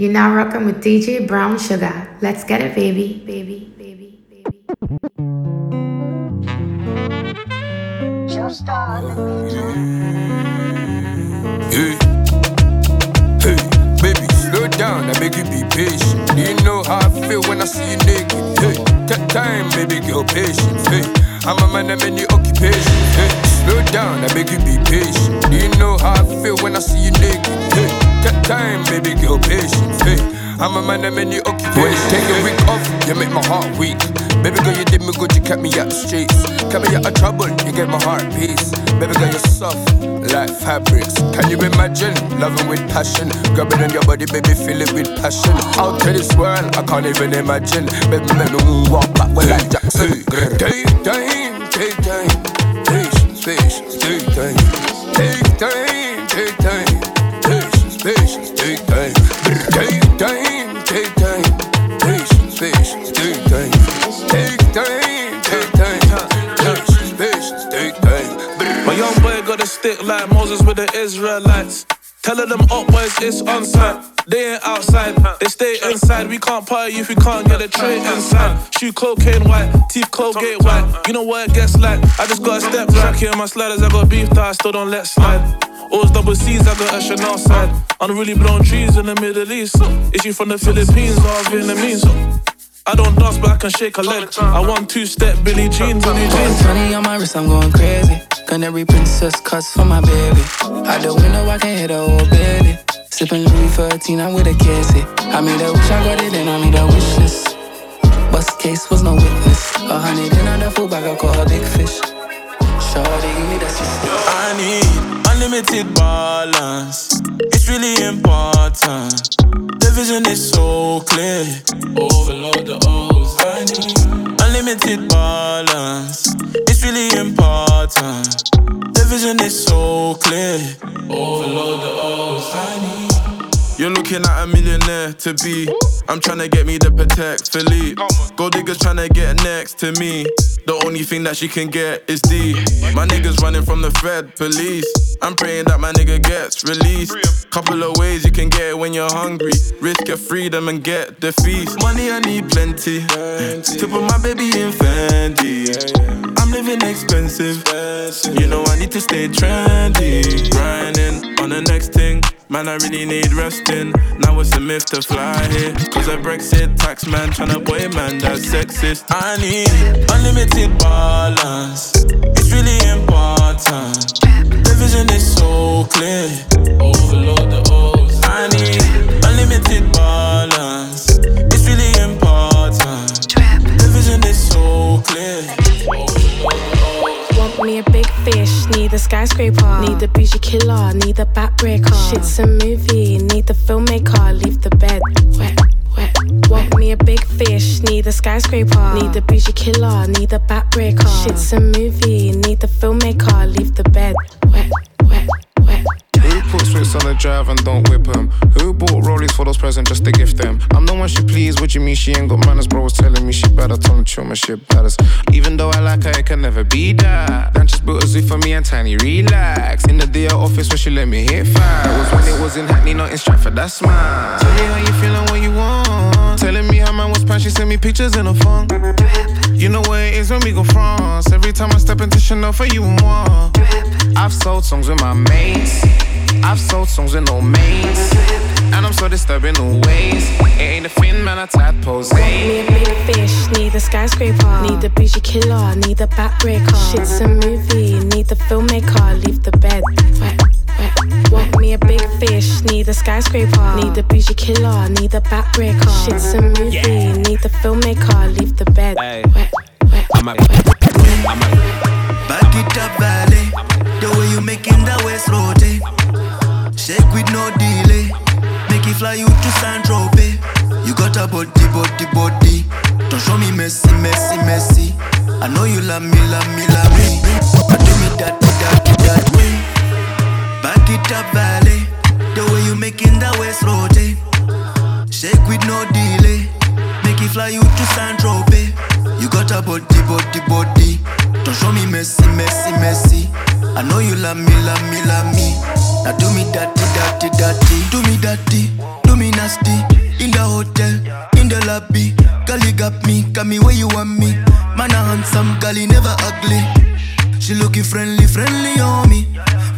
You're now rocking with DJ Brown Sugar. Let's get it, baby, baby, baby, baby. Hey, hey, baby, slow down, I beg you be patient. Do you know how I feel when I see you naked? Hey, take time, baby girl, patience. Hey, I'm a man of many occupations. Hey, slow down, I beg you be patient. Do you know how I feel when I see you naked? Hey, time, baby girl, patience. Hey, I'm a man of many occupations. Take a week off, you make my heart weak. Baby girl, you did me good, you kept me out the streets. Kept me out of trouble, you gave my heart peace. Baby girl, you're soft like fabrics. Can you imagine loving with passion? Grabbing on your body, baby, fill it with passion. Out to this world, I can't even imagine. Baby, make me walk back with like Jackson. Take time, take time, patience, patience, take time, take time, take time, patience, take time, take time, take time, patience, patience, take time, take time, take time, patience, patience, take time. My young boy got a stick like Moses with the Israelites. Telling them up boys it's on site. They ain't outside, they stay inside. We can't party if we can't get a tray inside. Shoe cocaine white, teeth Colgate white. You know what it gets like. I just got a step back here my sliders. I got beef that I still don't let slide. Always double C's, I got a Chanel side. Unruly blown trees in the Middle East. Is she from the Philippines or Vietnamese? I don't dance, but I can shake a leg. I want two step Billy jeans new jeans. 20 on my wrist, I'm going crazy. Canary princess cuts for my baby. Out the window, I can hit a old baby. Sipping Louis 13, I'm with a casey. I made a wish, I got it, and I made a wish list. Bust case was no witness. A hundred in on the full bag, I caught a big fish. Shorty, give me. Unlimited balance. It's really important. The vision is so clear. Overload the O's. Unlimited balance. It's really important. The vision is so clear. Overload the O's. You're looking at a millionaire to be. I'm trying to get me the Patek Philippe. Gold diggers trying to get next to me. The only thing that she can get is D. My niggas running from the Fed police. I'm praying that my nigga gets released. Couple of ways you can get it when you're hungry. Risk your freedom and get the feast. Money I need plenty. To put my baby in Fendi. I'm living expensive. You know I need to stay trendy. Grinding on the next thing. Man, I really need resting. Now it's a myth to fly here. Cause a Brexit tax man tryna boy man that's sexist. I need unlimited balance. It's really important. The vision is so clear. Overload the O's. I need unlimited balance. It's really important. The vision is so clear. Want me a big fish, need a skyscraper, need the bougie killer, need the backbreaker. Shit's a movie, need the filmmaker, leave the bed wet, wet. Fish, need a skyscraper, need the bougie killer, need the backbreaker. Shit's a movie, need the filmmaker, leave the bed wet, wet, wet. Who puts whips on the drive and don't whip them? Who bought rollies for those presents just to gift them? I'm the one she please, what you mean she ain't got manners? Bro was telling me she better, told me chill my shit badders. Even though I like her, it can never be that. Dan just built a zoo for me and Tiny, relax. In the DR office where she let me hit five. That was when it was in Hackney, not in Stratford, that's mine. Tell me how you feeling, she sent me pictures in a phone. You know where it is when we go France. Every time I step into Chanel for you and more. I've sold songs with my mates. I've sold songs with no mates. And I'm so disturbing the ways. It ain't a fin, man, I. Want me a fish, need a skyscraper, need the bougie killer, need the backbreaker. Shit's a movie, need the filmmaker, leave the bed. Want me a big fish, need a skyscraper, need the bougie killer, need the backbreaker. Shit's a movie, need the filmmaker, leave the bed Hey. wet, wet, I'm a, wet. I'm a, Back it up, valley. The way you making that waist rotate. Eh? Shake with no delay. Make it fly you to San Tropez. You got a body, body, body. Don't show me messy, messy, messy. I know you love me, love me, love me. But do me that, that, valley. The way you making that waist rotate. Eh? Shake with no delay. Make it fly you to San Tropez. You got a body, body, body. Don't show me messy, messy, messy. I know you love me, love me, love me. Now do me dirty, dirty, dirty. Do me dirty. do me nasty. In the hotel, in the lobby. Girl, you got me, got me where you want me. Man, a handsome, girl, he never ugly. She looking friendly, friendly on me.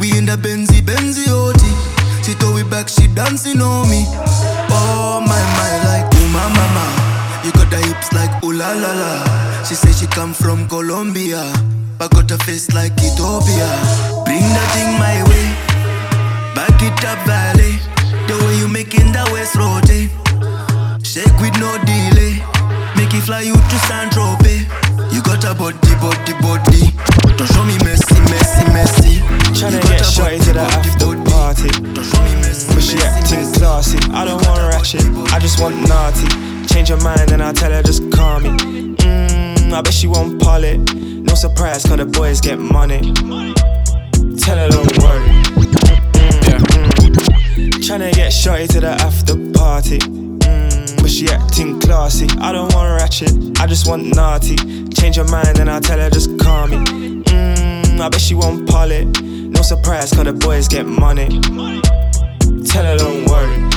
We in the Benzy, Benzy OT. She throw it back, she dancing on me. Oh my my, like ooh my mama. You got the hips like ooh la la la. She say she come from Colombia, but got a face like Ethiopia. Bring that thing my way, back it up valley. The way you making that waist rotate, eh? shake with no delay. Make it fly you to San Tropez. You got a body, body, body. No surprise, cause the boys get money. Tell her don't worry. Mm, yeah. Mm. Tryna get shorty to the after party. Mm, but she acting classy. I don't want ratchet, I just want naughty. Change your mind and I'll tell her just call me. Mmm, I bet she won't pull it. No surprise, cause the boys get money. Tell her don't worry.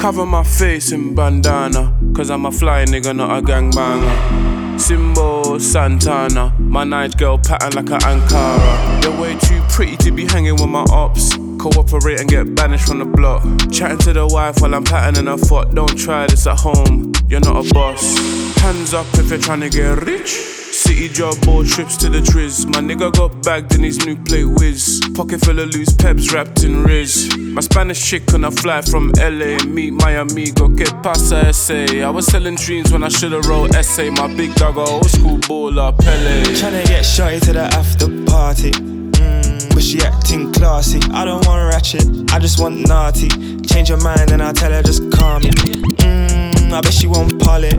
Cover my face in bandana, cause I'm a fly nigga, not a gangbanger. Simbo Santana, my night girl pattern like a Ankara. You're way too pretty to be hanging with my ops. Cooperate and get banished from the block. Chatting to the wife while I'm patterning her foot. Don't try this at home, you're not a boss. Hands up if you're trying to get rich. City job or trips to the triz. My nigga got bagged in his new plate whiz. Pocket full of loose peps wrapped in riz. My Spanish chick on a fly from LA. Meet my amigo, past the SA. I was selling dreams when I should've wrote essay. My big dog, old school baller, Pele. Tryna get shorty to the after party. Mm, but she acting classy. I don't want ratchet, I just want naughty. Change your mind and I'll tell her just call me. Mmm, I bet she won't pull it.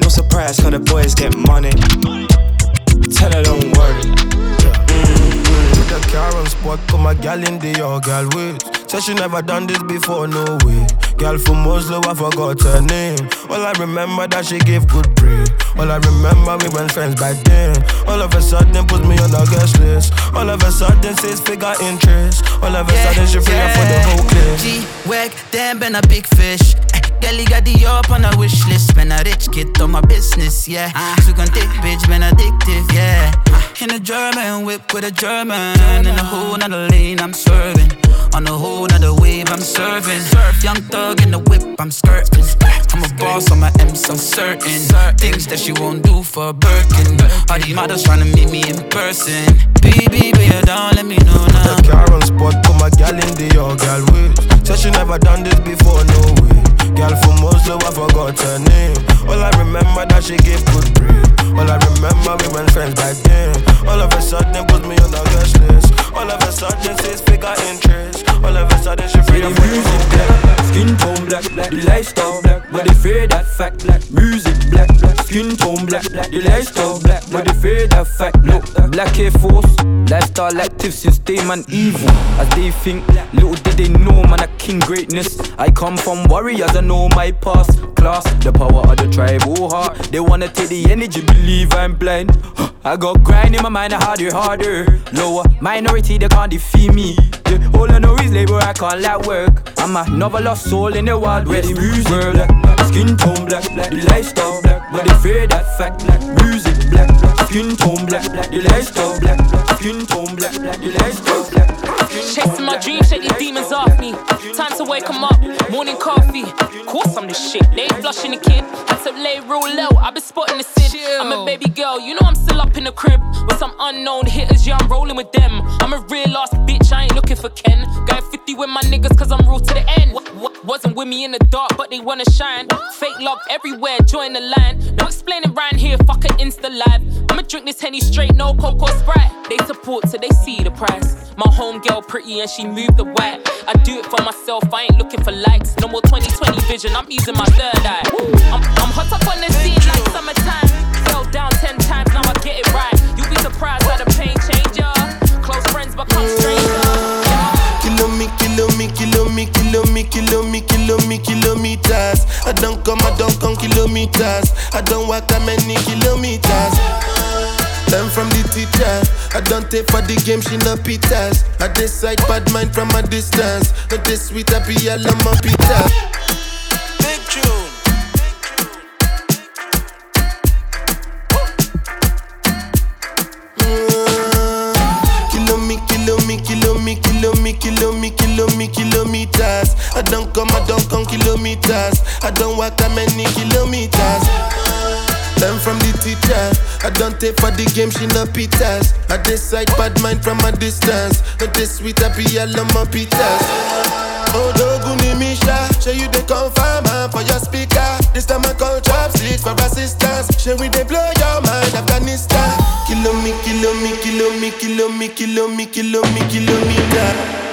No surprise, cause the boys get money. Tell her don't worry. Mm-hmm. With the car on spot, put my gal in the yard, gal wait. Said she never done this before, no way. Gal from Oslo, I forgot her name. All I remember that she gave good brain. All I remember we went friends back then. All of a sudden put me on the guest list. All of a sudden says figure interest. All of a sudden she free up for the whole clip. G-Wag, damn, been a big fish. Girlie got the up on a wish list. Been a rich kid on my business, yeah. Ah. So gon' thick bitch, been addictive, yeah. In a German whip with a German. In a whole nother lane, I'm swerving. On a whole nother wave, I'm serving. Young thug in the whip, I'm skirting. I'm a boss on my M's, I'm certain. Things that she won't do for a Birkin. All these models tryna meet me in person. Baby, baby, don't let me know now. The car on spot, put my gal in the yard, gal wait. Said she never done this before, lifestyle active since day man evil, as they think, little did they know man a king greatness, I come from warriors, I know my past, class, the power of the tribe, oh heart, they wanna take the energy, believe I'm blind, I got grind in my mind, harder, harder, lower, minority they can't defeat me, yeah, all I know is labor, I can't let work, I'm a novel lost soul in the world west the music black, skin tone black, black, the lifestyle black, but they fear that fact black, music black, black, skin tone black, black, the lifestyle black, black, skin tone black, black, the lifestyle black. Chasing my dreams, shake these demons off me. Time to wake 'em up, morning coffee. Course I'm the shit, they ain't flushing the kid. I took lay real low, I been spotting the sid. I'm a baby girl, you know I'm still up in the crib. With some unknown hitters, yeah, I'm rolling with them. I'm a real ass bitch, I ain't looking for Ken. Going 50 with my niggas, cause I'm real to the end. Wasn't with me in the dark, but they wanna shine. Fake love everywhere, join the line. No explaining right here, fuck an Insta live. I'ma drink this henny straight, no coke or sprite. They support till they see the price. My home girl pretty and she moved the white. I do it for myself, I ain't looking for likes. No more 2020 vision, I'm using my third eye. I'm, I'm hot up on the scene like summertime. Fell down 10 times, now I get it right. You'll be surprised how the pain changer. Close friends become strangers. Kilo me, kilo me, kilo me, kilo me, kilo me, kilo me, kilometers. I don't come, I don't come kilometers. I don't walk that many kilometers. Learn from the teacher. I don't take for the game, she no pitas. I decide bad mind from a distance. But this sweet happy, I love my pita. Big tune. Kilometers, I don't come, I don't come kilometers. I don't walk that many kilometers. Learn from the teacher. I don't take for the game, she no pitas. I decide bad mind from a distance. But this sweet happy, I love my pitas. Odoguni Misha, show you the confirm for your speaker. This time I call chopstick for assistance. Show we they blow your mind, Afghanistan. Kill me, kill me, kill me, kill me, kill me, kill me, kill me, kilometer.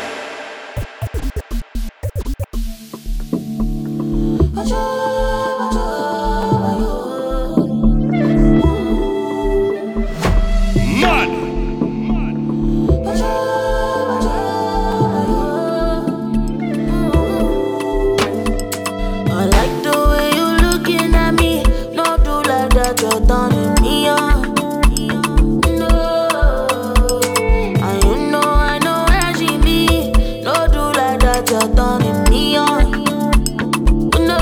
your turn in neon. No,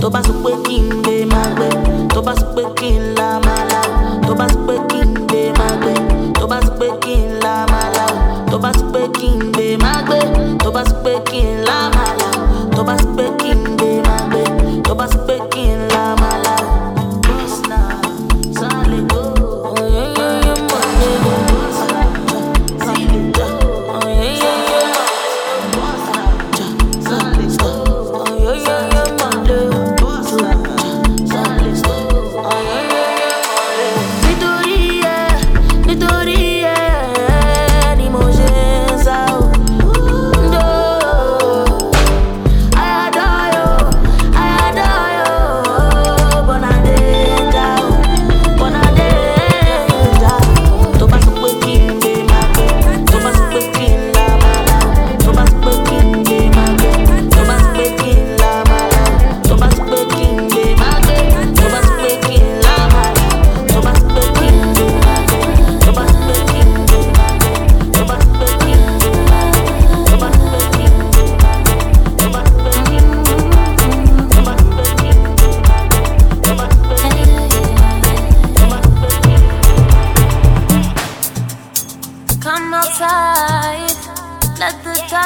tó bá sọ pé kí n gbé máa gbé, tó bá sọ pé kí n la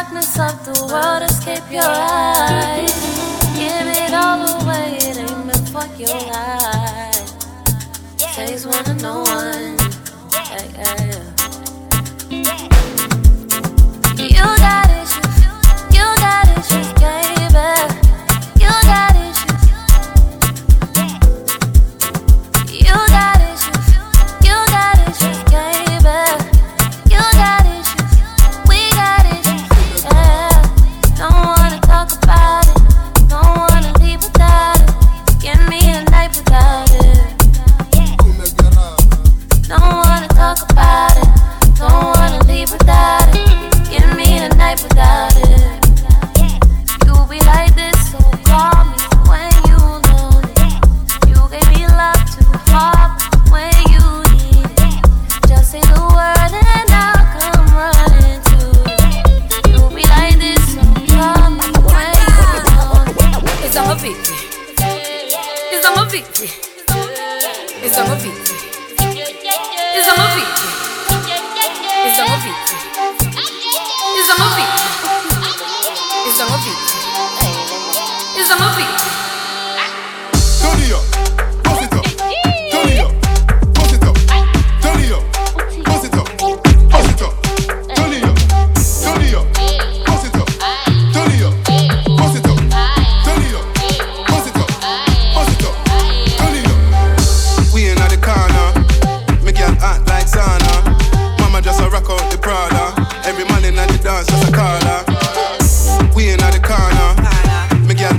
darkness of the world escape your eyes. Give it all away, it ain't meant for your life. Days one to know one.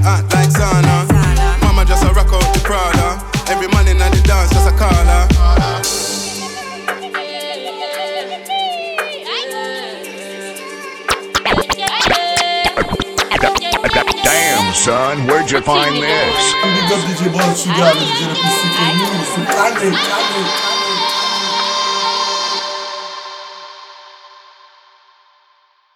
hot like sauna. Mama just a rock out the Prada. Every man in the dance just a caller. Damn, son, where'd you find this?